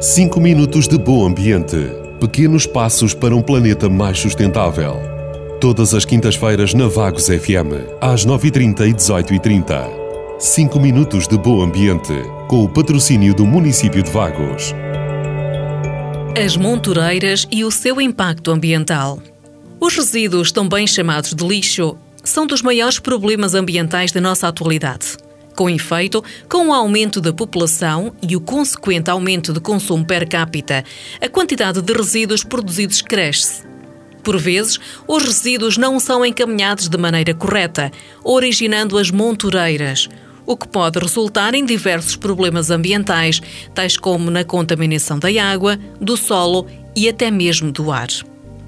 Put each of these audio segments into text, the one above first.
5 minutos de bom ambiente. Pequenos passos para um planeta mais sustentável. Todas as quintas-feiras na Vagos FM, às 9h30 e 18h30. 5 minutos de bom ambiente, com o patrocínio do município de Vagos. As montureiras e o seu impacto ambiental. Os resíduos, também chamados de lixo, são dos maiores problemas ambientais da nossa atualidade. Com efeito, com o aumento da população e o consequente aumento de consumo per capita, a quantidade de resíduos produzidos cresce. Por vezes, os resíduos não são encaminhados de maneira correta, originando as montureiras, o que pode resultar em diversos problemas ambientais, tais como na contaminação da água, do solo e até mesmo do ar.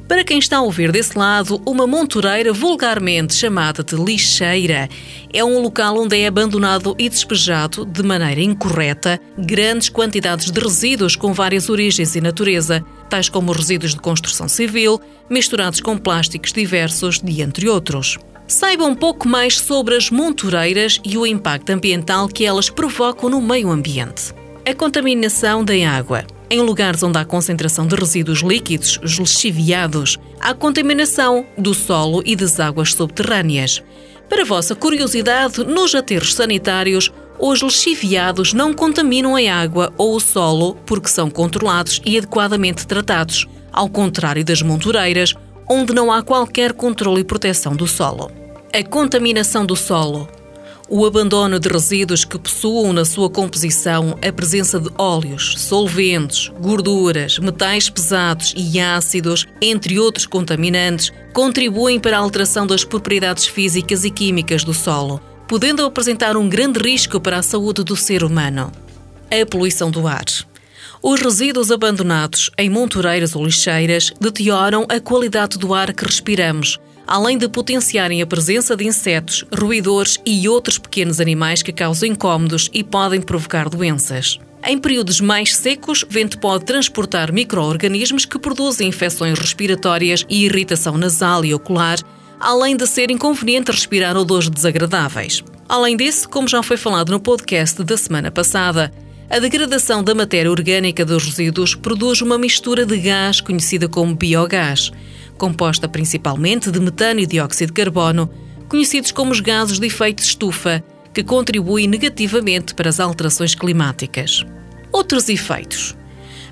Para quem está a ouvir desse lado, uma montureira, vulgarmente chamada de lixeira, é um local onde é abandonado e despejado, de maneira incorreta, grandes quantidades de resíduos com várias origens e natureza, tais como resíduos de construção civil, misturados com plásticos diversos, de entre outros. Saiba um pouco mais sobre as montureiras e o impacto ambiental que elas provocam no meio ambiente. A contaminação da água. Em lugares onde há concentração de resíduos líquidos, os lixiviados, há contaminação do solo e das águas subterrâneas. Para vossa curiosidade, nos aterros sanitários, os lixiviados não contaminam a água ou o solo porque são controlados e adequadamente tratados, ao contrário das montureiras, onde não há qualquer controle e proteção do solo. A contaminação do solo. O abandono de resíduos que possuam na sua composição a presença de óleos, solventes, gorduras, metais pesados e ácidos, entre outros contaminantes, contribuem para a alteração das propriedades físicas e químicas do solo, podendo apresentar um grande risco para a saúde do ser humano. A poluição do ar. Os resíduos abandonados em montureiras ou lixeiras deterioram a qualidade do ar que respiramos, além de potenciarem a presença de insetos, roedores e outros pequenos animais que causam incômodos e podem provocar doenças. Em períodos mais secos, vento pode transportar micro-organismos que produzem infecções respiratórias e irritação nasal e ocular, além de ser inconveniente respirar odores desagradáveis. Além disso, como já foi falado no podcast da semana passada, a degradação da matéria orgânica dos resíduos produz uma mistura de gás conhecida como biogás, composta principalmente de metano e dióxido de carbono, conhecidos como os gases de efeito estufa, que contribuem negativamente para as alterações climáticas. Outros efeitos.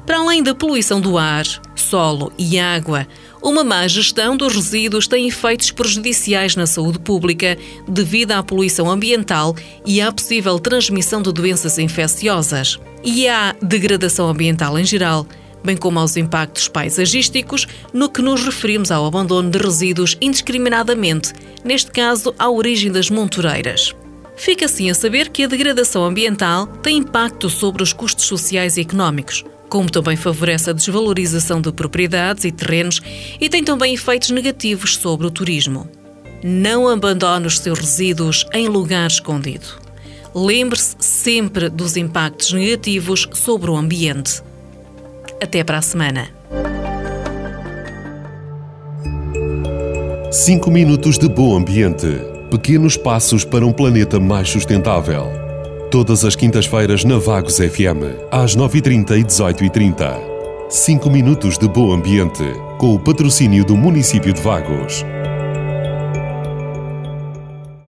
Para além da poluição do ar, solo e água, uma má gestão dos resíduos tem efeitos prejudiciais na saúde pública devido à poluição ambiental e à possível transmissão de doenças infecciosas. E à degradação ambiental em geral, bem como aos impactos paisagísticos, no que nos referimos ao abandono de resíduos indiscriminadamente, neste caso à origem das montureiras. Fica assim a saber que a degradação ambiental tem impacto sobre os custos sociais e económicos, como também favorece a desvalorização de propriedades e terrenos e tem também efeitos negativos sobre o turismo. Não abandone os seus resíduos em lugar escondido. Lembre-se sempre dos impactos negativos sobre o ambiente. Até para a semana. 5 minutos de bom ambiente. Pequenos passos para um planeta mais sustentável. Todas as quintas-feiras na Vagos FM, às 9h30 e 18h30. 5 minutos de bom ambiente, com o patrocínio do município de Vagos.